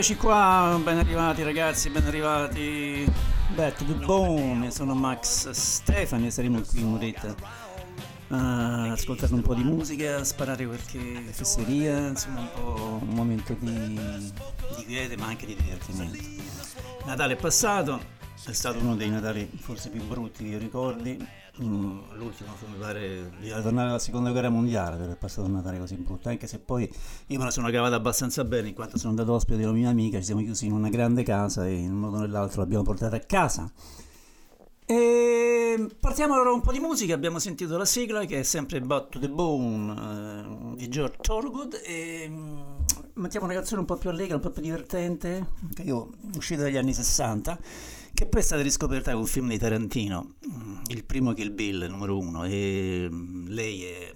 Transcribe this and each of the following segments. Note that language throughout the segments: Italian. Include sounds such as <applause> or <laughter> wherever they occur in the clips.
eccoci qua, ben arrivati ragazzi, ben arrivati. Back to the bone, sono Max Stefani e saremo qui in un'oretta a ascoltare un po' di musica, a sparare qualche fesseria, insomma un po' un momento di, di quiete ma anche di divertimento. Natale è passato, è stato uno dei Natali forse più brutti che io ricordi, Mm, l'ultimo mi pare di tornare alla seconda guerra mondiale per è passato un Natale così brutto. Anche se poi io me la sono cavata abbastanza bene in quanto sono andato ospite della mia amica ci siamo chiusi in una grande casa e in un modo o nell'altro l'abbiamo portata a casa. E partiamo allora un po' di musica. Abbiamo sentito la sigla che è sempre But to the Bone eh, di George Thorogood. E mm, mettiamo una canzone un po' più allegra un po' più divertente che io uscita dagli anni 60 che poi è stata riscoperta con un film di Tarantino, mm, il primo Kill Bill, numero uno, e mm, lei è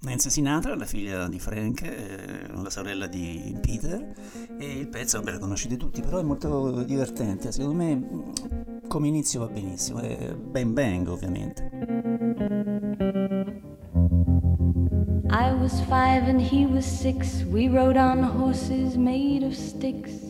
Nancy Sinatra, la figlia di Frank, eh, la sorella di Peter, e il pezzo, vabbè, lo conoscete tutti, però è molto divertente, secondo me mm, come inizio va benissimo, è Bang Bang ovviamente. I was five and he was six, we rode on horses made of sticks.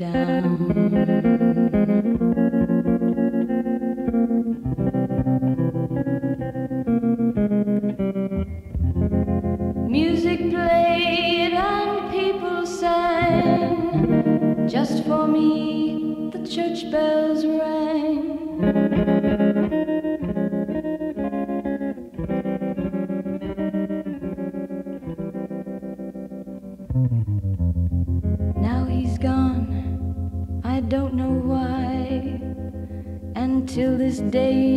down. Music played and people sang. Just for me, the church bells rang.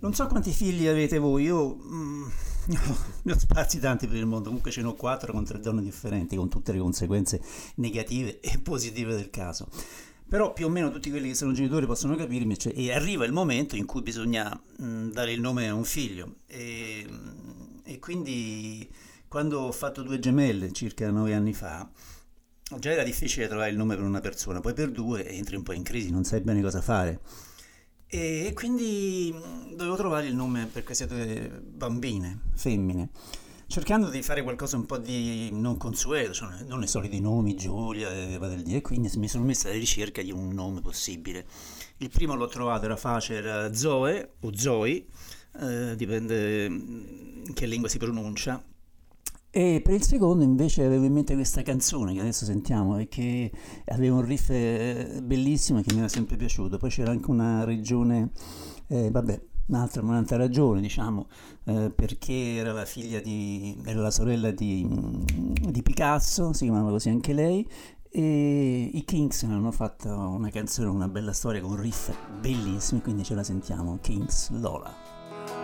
Non so quanti figli avete voi, io mm, <laughs> ne ho spazi tanti per il mondo, comunque ce ne ho quattro con tre donne differenti, con tutte le conseguenze negative e positive del caso. Però più o meno tutti quelli che sono genitori possono capirmi cioè, e arriva il momento in cui bisogna mh, dare il nome a un figlio. E, e, quindi quando ho fatto due gemelle circa nove anni fa già era difficile trovare il nome per una persona, poi per due entri un po' in crisi, non sai bene cosa fare. E quindi dovevo trovare il nome per queste due bambine, femmine cercando di fare qualcosa un po' di non consueto, cioè non i soliti nomi, Giulia e Dio, e quindi mi sono messa alla ricerca di un nome possibile. Il primo l'ho trovato, era facile, era Zoe o Zoe, eh, dipende in che lingua si pronuncia. E per il secondo invece avevo in mente questa canzone che adesso sentiamo e che aveva un riff eh, bellissimo che mi era sempre piaciuto. Poi c'era anche una regione, eh, vabbè, un'altra, un'altra ragione, diciamo, eh, perché era la figlia di, era la sorella di, di, Picasso, si chiamava così anche lei, e i Kings hanno fatto una canzone, una bella storia con riff bellissimi, quindi ce la sentiamo, Kings Lola.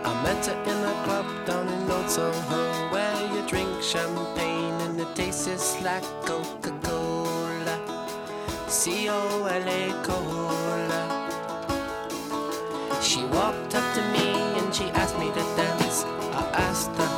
I met her in a club down in Old Soho Where you drink champagne and it tastes like Coca-Cola C-O-L-A cola. She walked up to me and she asked me to dance. I asked her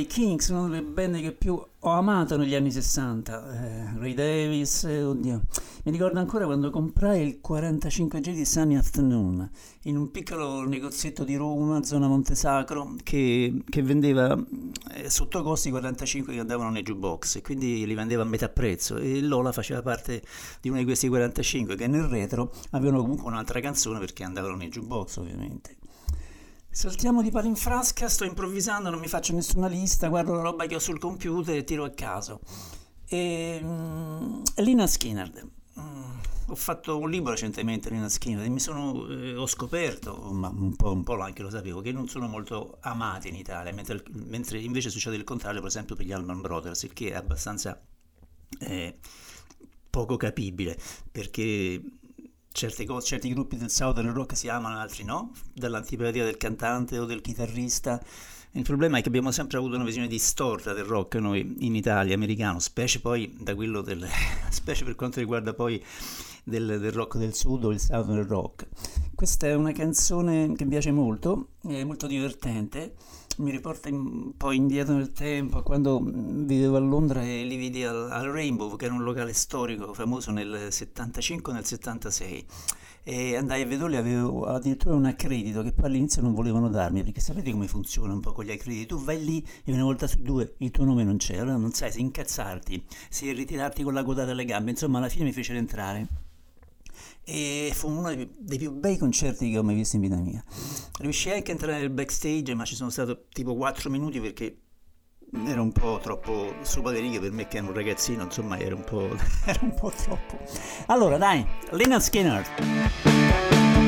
dei Kings, una delle band che più ho amato negli anni 60. Eh, Ray Davis, eh, oddio. Mi ricordo ancora quando comprai il 45G di Sunny Afternoon in un piccolo negozietto di Roma, zona Montesacro, che, che vendeva eh, sotto costi 45 che andavano nei jukebox e quindi li vendeva a metà prezzo. E Lola faceva parte di uno di questi 45 che nel retro avevano comunque un'altra canzone perché andavano nei jukebox, ovviamente. Saltiamo di palo in frasca, sto improvvisando, non mi faccio nessuna lista, guardo la roba che ho sul computer e tiro a caso. E, mm, Lina Skinner. Mm, ho fatto un libro recentemente, Lina Skinner, e sono, eh, ho scoperto, ma un po', un po' anche lo sapevo, che non sono molto amati in Italia, mentre, mentre invece succede il contrario, per esempio per gli Allman Brothers, il che è abbastanza eh, poco capibile, perché Certe cose, certi gruppi del Southern Rock si amano, altri no, dall'antipatia del cantante o del chitarrista. Il problema è che abbiamo sempre avuto una visione distorta del rock noi in Italia, americano, specie poi da quello del, <laughs> specie per quanto riguarda poi del, del rock del sud o il Southern Rock. Questa è una canzone che mi piace molto, è molto divertente mi riporta un po' indietro nel tempo, quando mm, vivevo a Londra e li vidi al, al Rainbow, che era un locale storico famoso nel 75 nel 76 e andai a vederli, avevo addirittura un accredito che poi all'inizio non volevano darmi perché sapete come funziona un po' con gli accrediti. Tu vai lì e una volta su due il tuo nome non c'è allora non sai se incazzarti se ritirarti con la coda delle gambe. Insomma alla fine mi fecero entrare e fu uno dei più bei concerti che ho mai visto in vita mia. Riuscii anche a entrare nel backstage, ma ci sono stato tipo 4 minuti perché era un po' troppo su le righe per me che ero un ragazzino, insomma era un po', <laughs> era un po troppo. Allora dai, Leonard Skinner.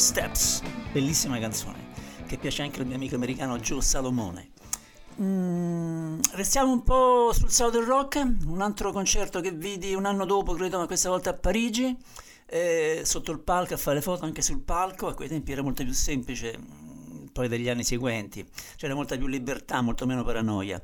Steps, bellissima canzone che piace anche al mio amico americano Joe Salomone. Mm, restiamo un po' sul Southern Rock, un altro concerto che vidi un anno dopo, credo, ma questa volta a Parigi, eh, sotto il palco a fare foto anche sul palco, a quei tempi era molto più semplice mm, poi degli anni seguenti, c'era molta più libertà, molto meno paranoia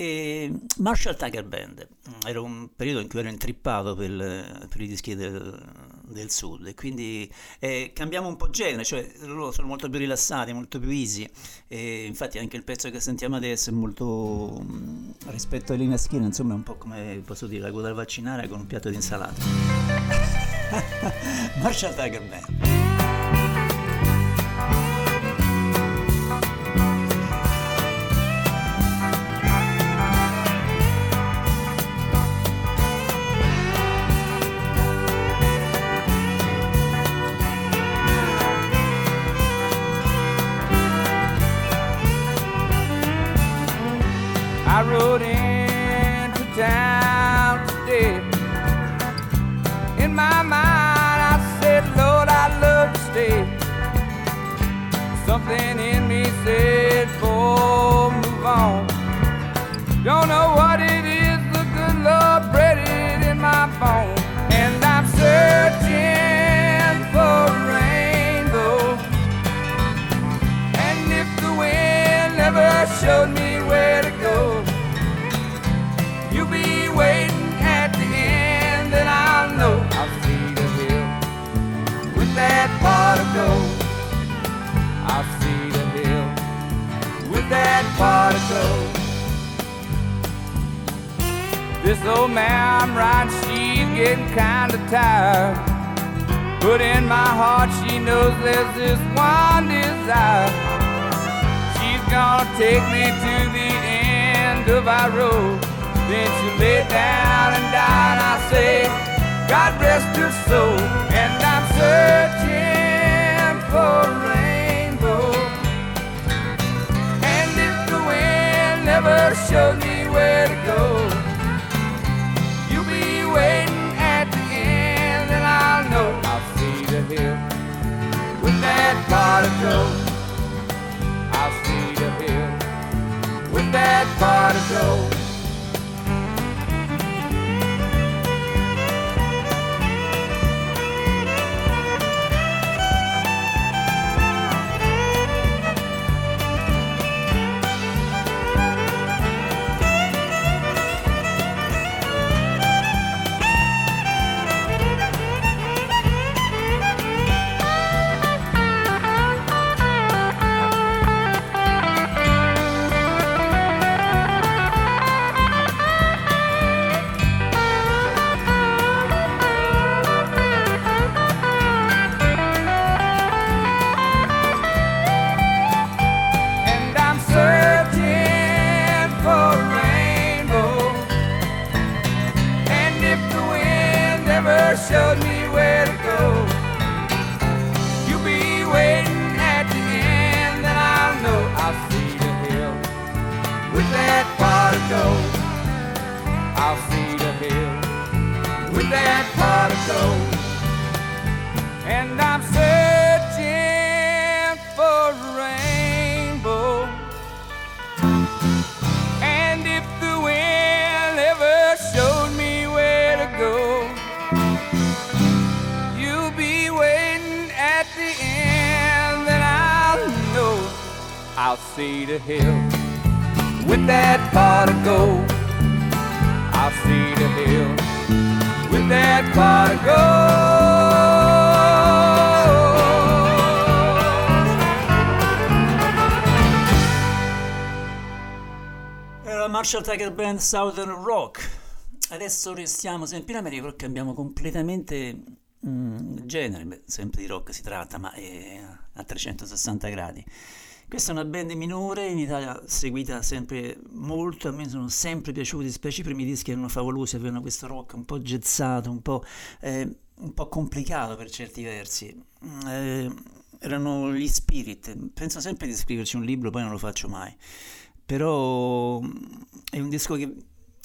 e Marshall Tiger Band, era un periodo in cui ero intrippato per, per i dischi del, del sud e quindi eh, cambiamo un po' genere, cioè loro sono molto più rilassati, molto più easy e infatti anche il pezzo che sentiamo adesso è molto mh, rispetto a Elena Schiena, insomma è un po' come posso dire la coda vaccinare con un piatto di insalata. <laughs> Marshall Tiger Band. Something in me said, boy, move on. Don't know what it is, the good Lord bred it in my bone. And I'm searching for a rainbow. And if the wind never showed me gold. This old man riding, she's getting kinda tired. But in my heart, she knows there's this one desire. She's gonna take me to the end of our road. Then she lay down and die, and I say, God rest her soul. And I'm searching for never showed me where to go, you'll be waiting at the end, and I'll know. I'll see the hill with that gold. I'll see the hill with that pot I'll see the hill with that pot of gold. I'll see the hill with that pot of gold. Marshall Tiger Band Southern Rock. Adesso restiamo sempre in America perché cambiamo completamente mm, genere, sempre di rock si tratta, ma è a 360 gradi. Questa è una band minore, in Italia seguita sempre molto, a me sono sempre piaciuti, specie i primi dischi erano favolosi, avevano questo rock un po' gezzato, un po', eh, un po' complicato per certi versi. Mm, eh, erano gli Spirit, penso sempre di scriverci un libro, poi non lo faccio mai però mm, è un disco che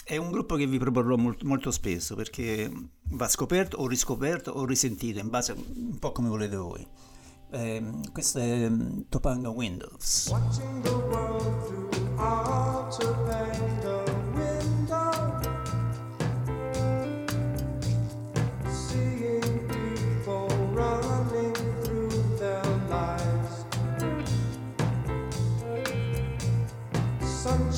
è un gruppo che vi proporrò molt- molto spesso perché va scoperto o riscoperto o risentito in base a un po' come volete voi. Ehm, questo è mm, Topanga Windows. Watching the world through Topanga window. Seeing people running through their lives. Sun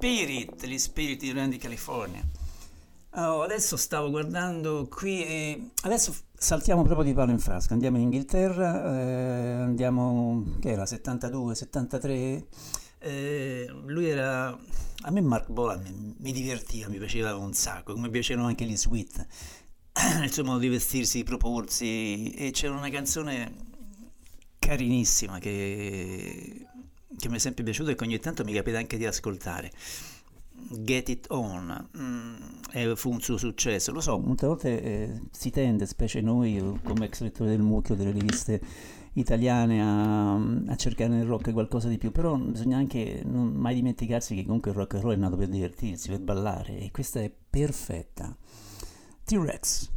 Spirit, gli Spirit di Randy California. Oh, adesso stavo guardando qui e adesso saltiamo proprio di palo in frasca, andiamo in Inghilterra, eh, andiamo, che era, 72, 73, eh, lui era, a me Mark Bolan mi, mi divertiva, mi piaceva un sacco, come piacevano anche gli Sweet, <clears throat> il suo modo di vestirsi, di proporsi, e c'era una canzone carinissima che, che mi è sempre piaciuta e che ogni tanto mi capita anche di ascoltare. Get It On mm, fu un suo successo. Lo so, molte volte eh, si tende, specie noi come ex lettore del mucchio delle riviste italiane, a, a cercare nel rock qualcosa di più, però bisogna anche non mai dimenticarsi che comunque il rock and roll è nato per divertirsi, per ballare e questa è perfetta. T-Rex.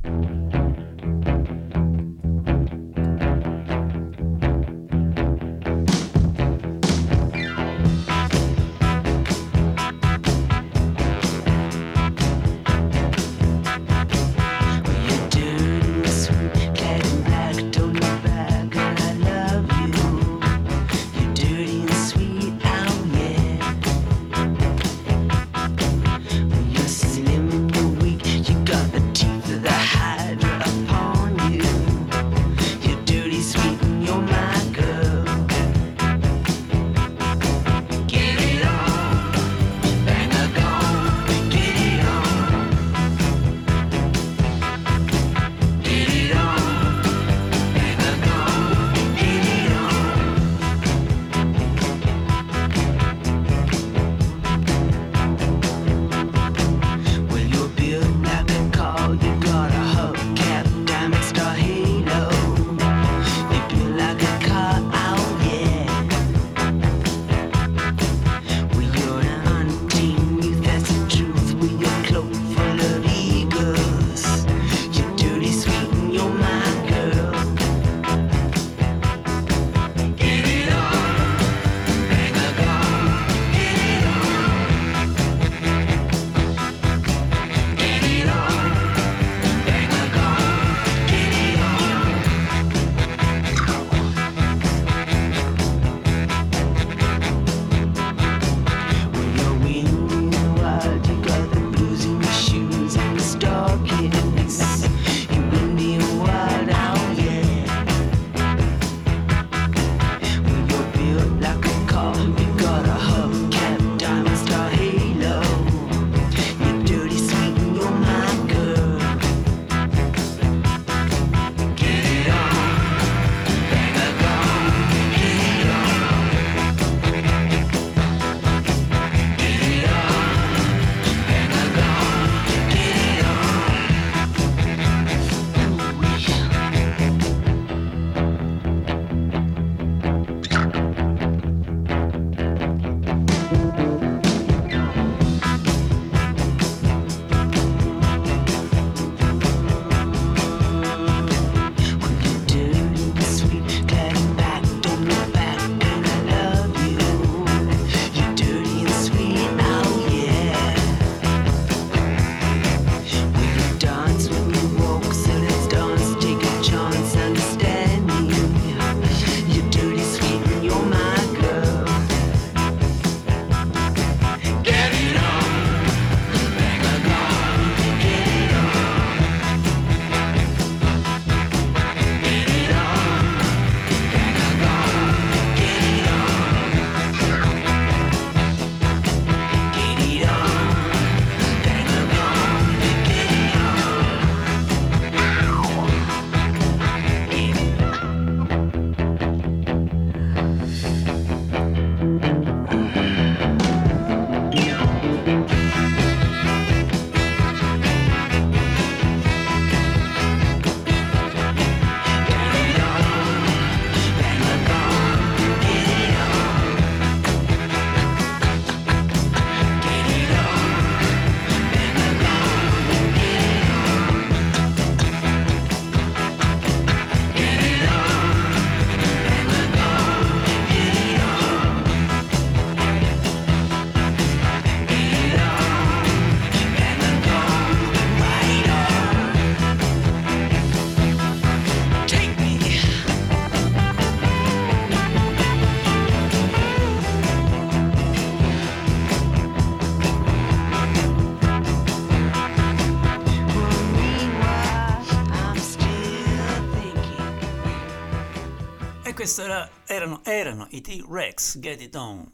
Questo era- erano, erano i T-Rex, Get It On.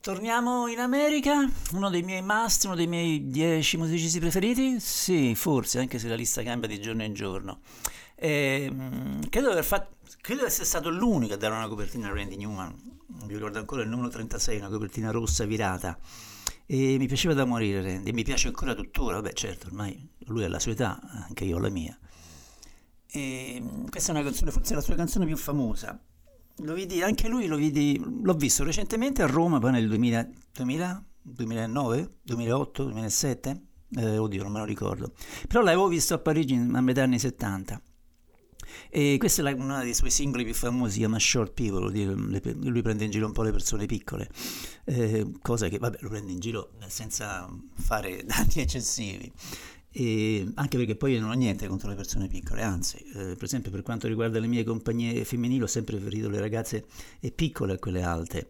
Torniamo in America, uno dei miei must, uno dei miei dieci musicisti preferiti? Sì, forse, anche se la lista cambia di giorno in giorno. Ehm, credo, di essere stato l'unico a dare una copertina a Randy Newman. Mi ricordo ancora il numero 36, una copertina rossa virata. E mi piaceva da morire Randy, e mi piace ancora tuttora. Vabbè, certo, ormai lui ha la sua età, anche io ho la mia. E mm, questa è una canzone, forse la sua canzone più famosa. Lo vidi, anche lui vidi, l'ho visto recentemente a Roma, poi nel 2000, 2000, 2009, 2008, 2007, eh, oddio non me lo ricordo, però l'avevo visto a Parigi a metà anni 70. E questo è uno dei suoi singoli più famosi, si chiama Short People, dire, lui prende in giro un po' le persone piccole, eh, cosa che vabbè lo prende in giro senza fare <laughs> danni eccessivi. E anche perché poi io non ho niente contro le persone piccole, anzi, eh, per esempio per quanto riguarda le mie compagnie femminili ho sempre preferito le ragazze eh, piccole a quelle alte,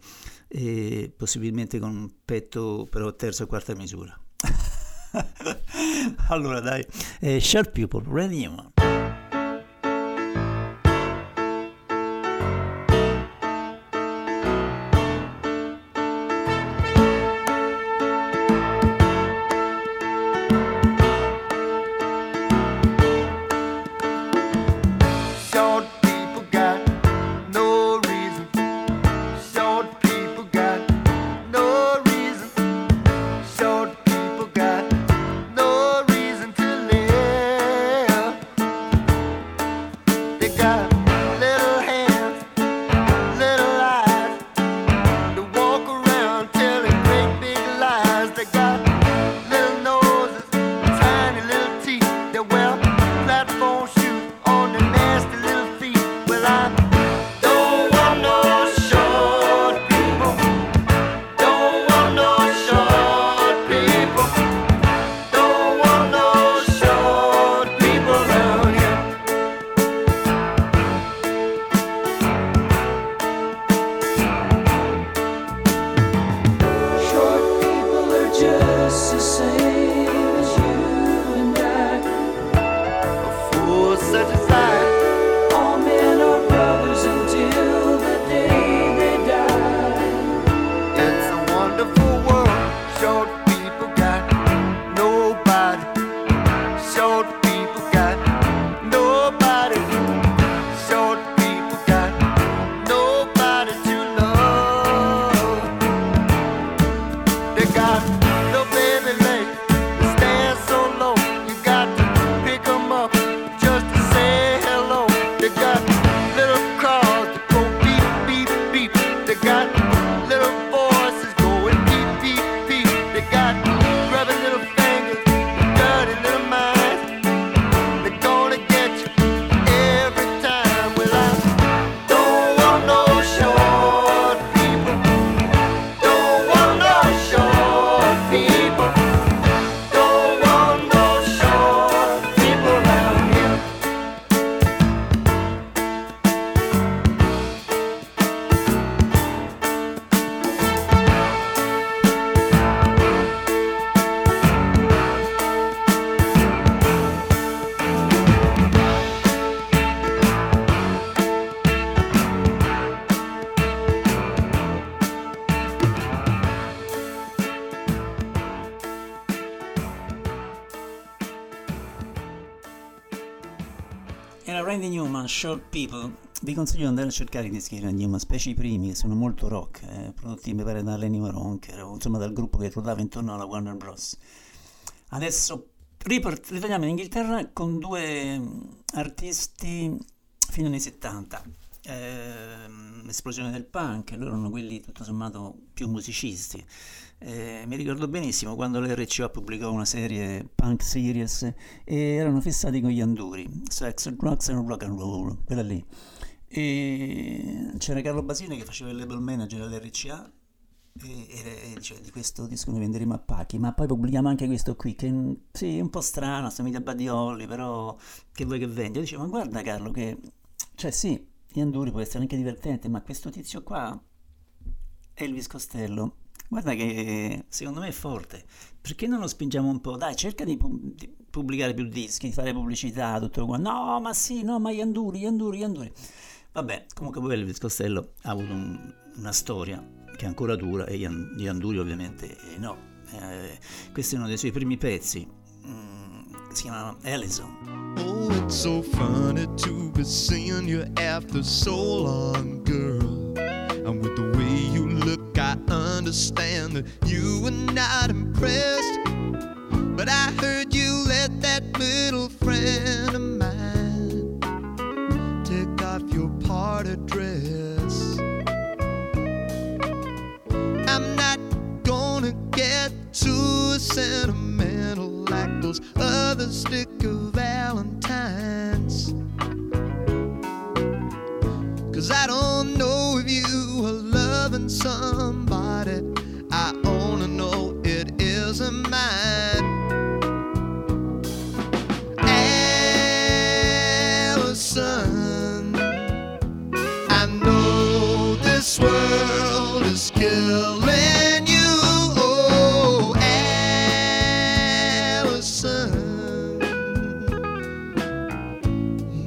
e possibilmente con un petto però terza o quarta misura. <laughs> allora dai, eh, Sharp People, Randy Newman. Short People. Vi consiglio di andare a cercare i dischi di Randy specie i primi, che sono molto rock, eh, prodotti mi pare da Lenny Waronker, o insomma dal gruppo che ruotava intorno alla Warner Bros. Adesso riport- ritorniamo in Inghilterra con due mm, artisti fino anni 70. Ehm, esplosione del punk, loro erano quelli tutto sommato più musicisti. Eh, mi ricordo benissimo quando l'RCO pubblicò una serie punk series e erano fissati con gli anduri, Sex, Drugs and Rock and Roll, quella lì. E c'era Carlo Basile che faceva il label manager all'RCA e, e- e diceva di questo disco ne venderemo a pacchi, ma poi pubblichiamo anche questo qui che sì, è un po' strano, somiglia a Holly, però che vuoi che vendi? Io dicevo, ma guarda Carlo che, cioè sì, gli anduri può essere anche divertente, ma questo tizio qua, Elvis Costello, guarda che secondo me è forte, perché non lo spingiamo un po'? Dai, cerca di, pu- di pubblicare più dischi, di fare pubblicità, tutto quanto. No, ma sì, no, ma gli anduri, gli anduri, gli anduri. Vabbè, comunque poi Elvis Costello ha avuto un- una storia che ancora dura e Ian, Ian Dury ovviamente eh, no. Eh, questo è uno dei suoi primi pezzi, mm, si chiama Ellison. Oh, it's so funny to be seeing you after so long, girl. And with the way you understand that you were not impressed. But I heard you let that little friend of mine take off your party dress. I'm not gonna get too sentimental like those other sticker valentines. Cause I don't this world is killing you. Oh, Allison,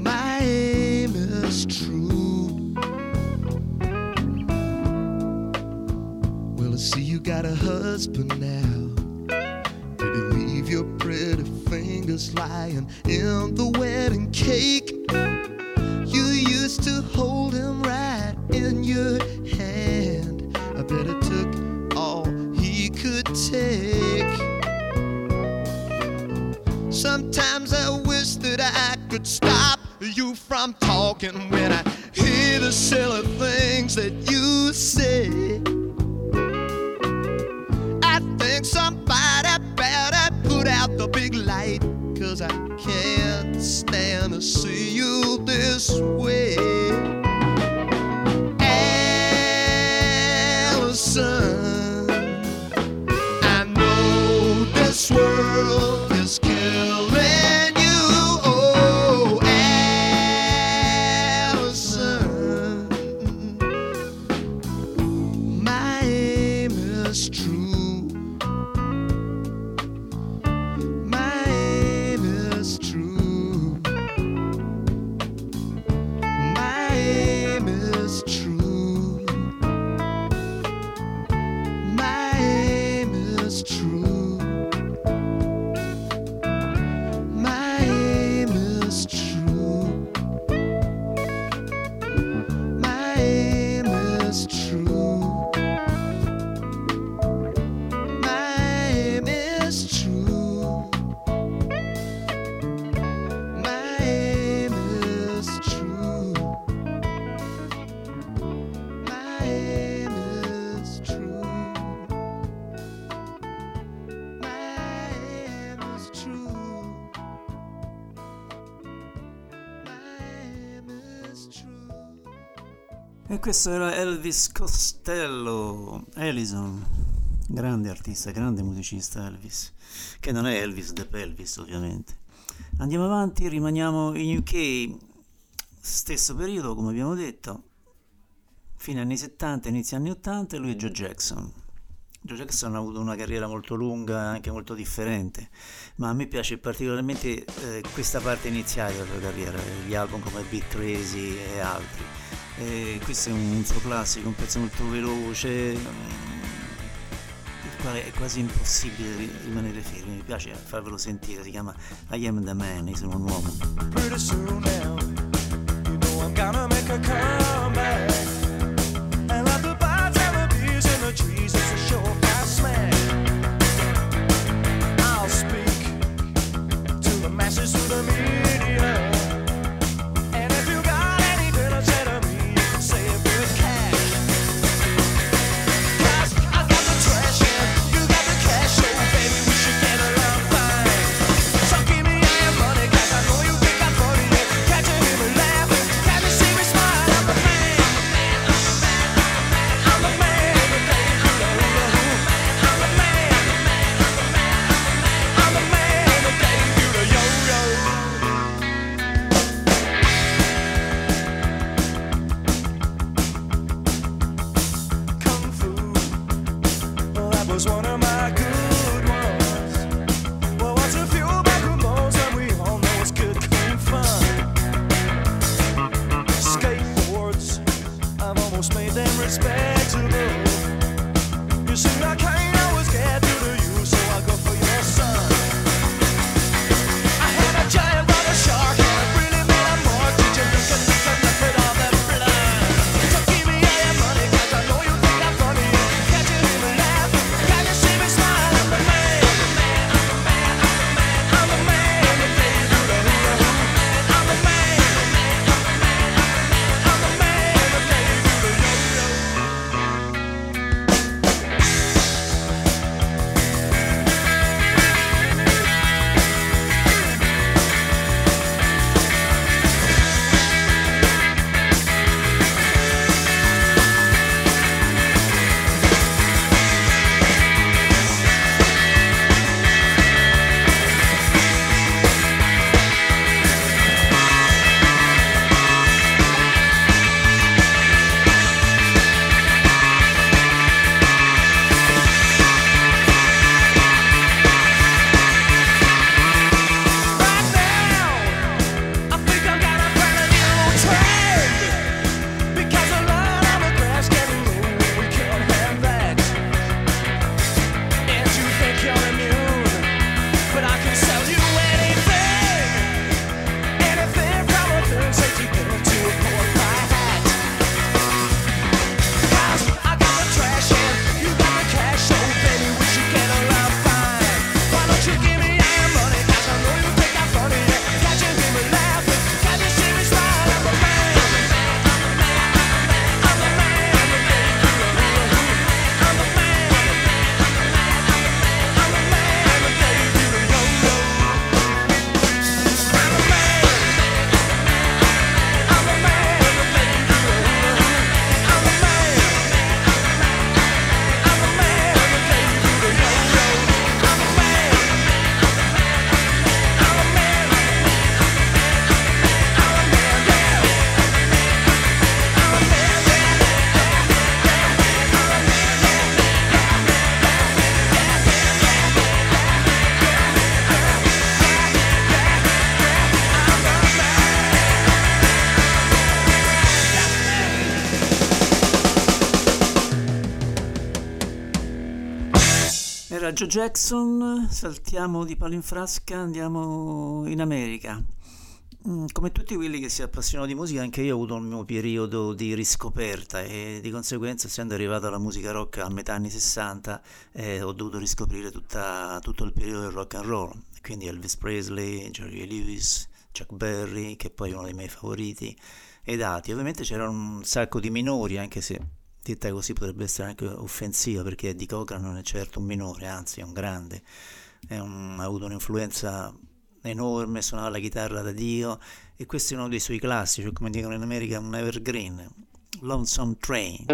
my aim is true. Well, I see you got a husband now. Did he leave your pretty fingers lying in the wedding cake? Could stop you from talking when I hear the silly things that you say. I think somebody better put out the big light. Cause I can't stand to see you this way. Questo era Elvis Costello, Ellison, grande artista, grande musicista Elvis, che non è Elvis de Pelvis ovviamente. Andiamo avanti, rimaniamo in UK, stesso periodo come abbiamo detto, fine anni 70, inizio anni 80 e lui è Joe Jackson. Joe Jackson ha avuto una carriera molto lunga, anche molto differente, ma a me piace particolarmente eh, questa parte iniziale della sua carriera, gli album come Beat Crazy e altri. E questo è un suo classico, un pezzo molto veloce, mm, il quale è quasi impossibile ri- rimanere fermi. Mi piace farvelo sentire, si chiama I Am the Man, io sono un uomo. Joe Jackson, saltiamo di palo in frasca, andiamo in America. Mm, Come tutti quelli che si appassionano di musica, anche io ho avuto il mio periodo di riscoperta e di conseguenza, essendo arrivato alla musica rock a metà anni 60, eh, ho dovuto riscoprire tutta- tutto il periodo del rock and roll. Quindi Elvis Presley, Jerry Lewis, Chuck Berry, che poi è uno dei miei favoriti, ed altri. Ovviamente c'erano un sacco di minori, anche se detta così potrebbe essere anche offensiva, perché Eddie Cochran non è certo un minore, anzi è un grande. È un- ha avuto un'influenza enorme, suonava la chitarra da Dio e questo è uno dei suoi classici, come dicono in America, un evergreen, Lonesome Train.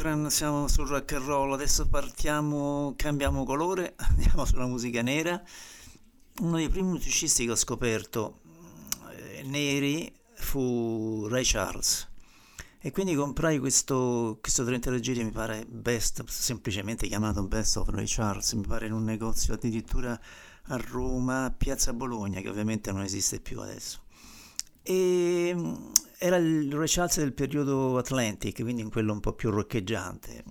Cochran, siamo sul rock and roll, adesso partiamo, cambiamo colore, <laughs> andiamo sulla musica nera. Uno dei primi musicisti che ho scoperto eh, neri fu Ray Charles. E quindi comprai questo, questo 33 giri, mi pare Best, semplicemente chiamato Best of Ray Charles, mi pare in un negozio addirittura a Roma, Piazza Bologna, che ovviamente non esiste più adesso. E era il Ray Charles del periodo Atlantic, quindi in quello un po' più roccheggiante.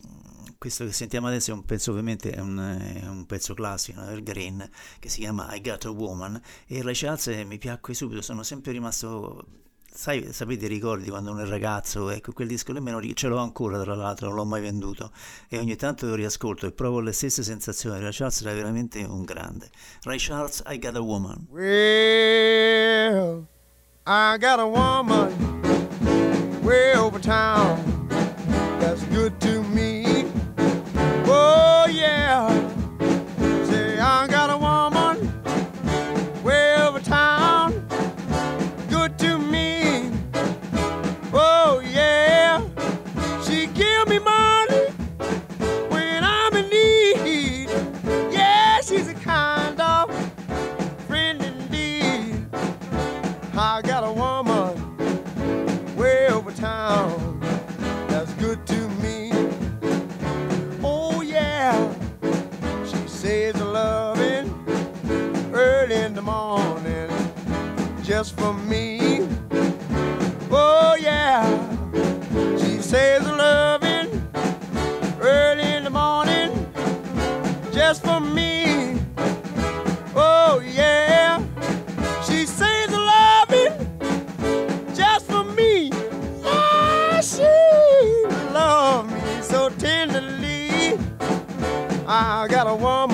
Questo che sentiamo adesso è un pezzo, ovviamente è un, è un pezzo classico, evergreen, che si chiama I Got a Woman. E il eh, mi piacque subito, sono sempre rimasto Sai, sapete i ricordi quando uno è ragazzo, ecco quel disco lì ce l'ho ancora tra l'altro, non l'ho mai venduto e ogni tanto lo riascolto e provo le stesse sensazioni, Ray Charles era veramente un grande. Ray Charles, I Got a Woman. Well, I got a woman way over town that's good just for me. Oh yeah, she says loving early in the morning just for me. Oh yeah. She says love me just for me. Yeah, she love me so tenderly. I got a woman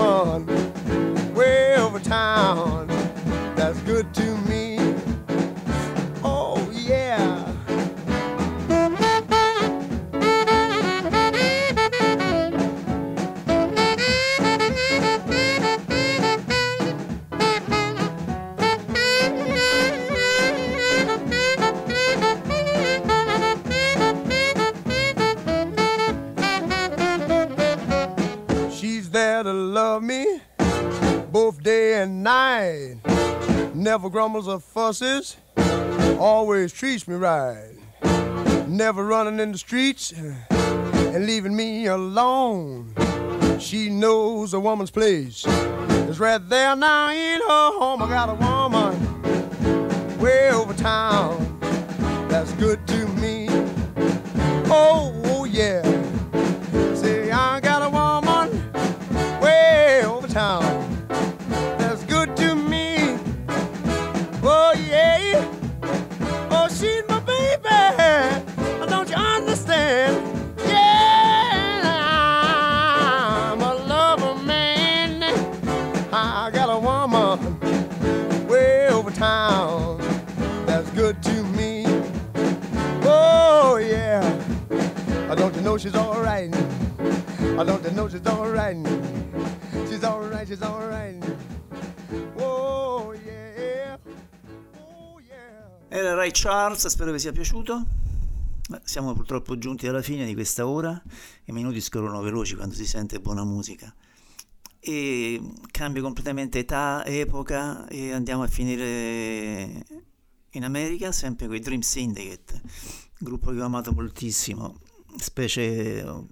always treats me right. Never running in the streets eh, and leaving me alone. She knows a woman's place is right there now in her home. I got a woman way over town that's good to me. Oh, oh yeah. Say, I got a woman way over town don't know she's all right? I don't know she's all right? She's all right, she's all right. Oh. Era Ray Charles, spero vi sia piaciuto. Siamo purtroppo giunti alla fine di questa ora, i minuti scorrono veloci quando si sente buona musica. E cambio completamente età, epoca e andiamo a finire in America, sempre con i Dream Syndicate, gruppo che ho amato moltissimo, specie eh,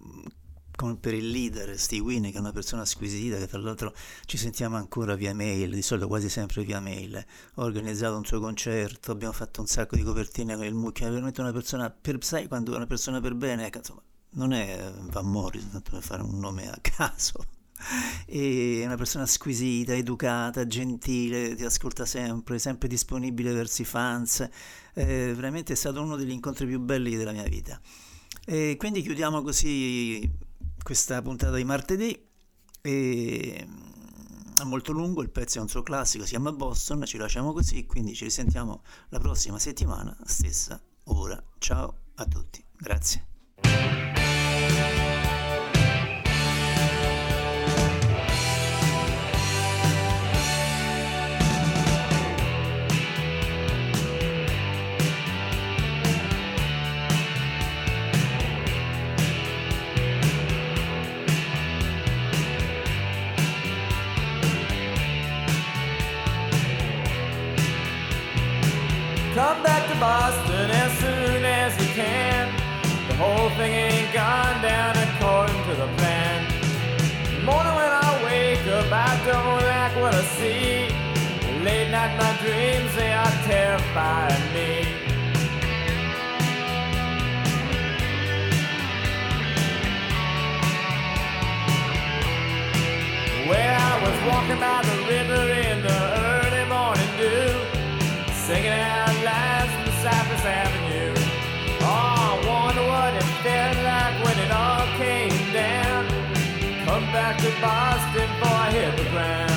come per il leader Steve Wynn, che è una persona squisita, che tra l'altro ci sentiamo ancora via mail, di solito quasi sempre via mail. Ho organizzato un suo concerto, abbiamo fatto un sacco di copertine con il mucchio, è veramente una persona per, sai, quando è una persona per bene, ecco, insomma, non è Van Morrison, tanto per fare un nome a caso. <laughs> È una persona squisita, educata, gentile, ti ascolta sempre, sempre disponibile verso i fans. Eh, veramente è stato uno degli incontri più belli della mia vita. E quindi chiudiamo così questa puntata di martedì. E mm, è molto lungo, il pezzo è un suo classico, si chiama Boston, ci lasciamo così, quindi ci risentiamo la prossima settimana, stessa ora. Ciao a tutti, grazie. Come back to Boston as soon as you can. The whole thing ain't gone down according to the plan. Morning when I wake up, I don't like what I see. Late night, my dreams, they are terrifying me. Where I was walking by the all came down. Come back to Boston before I hit the ground.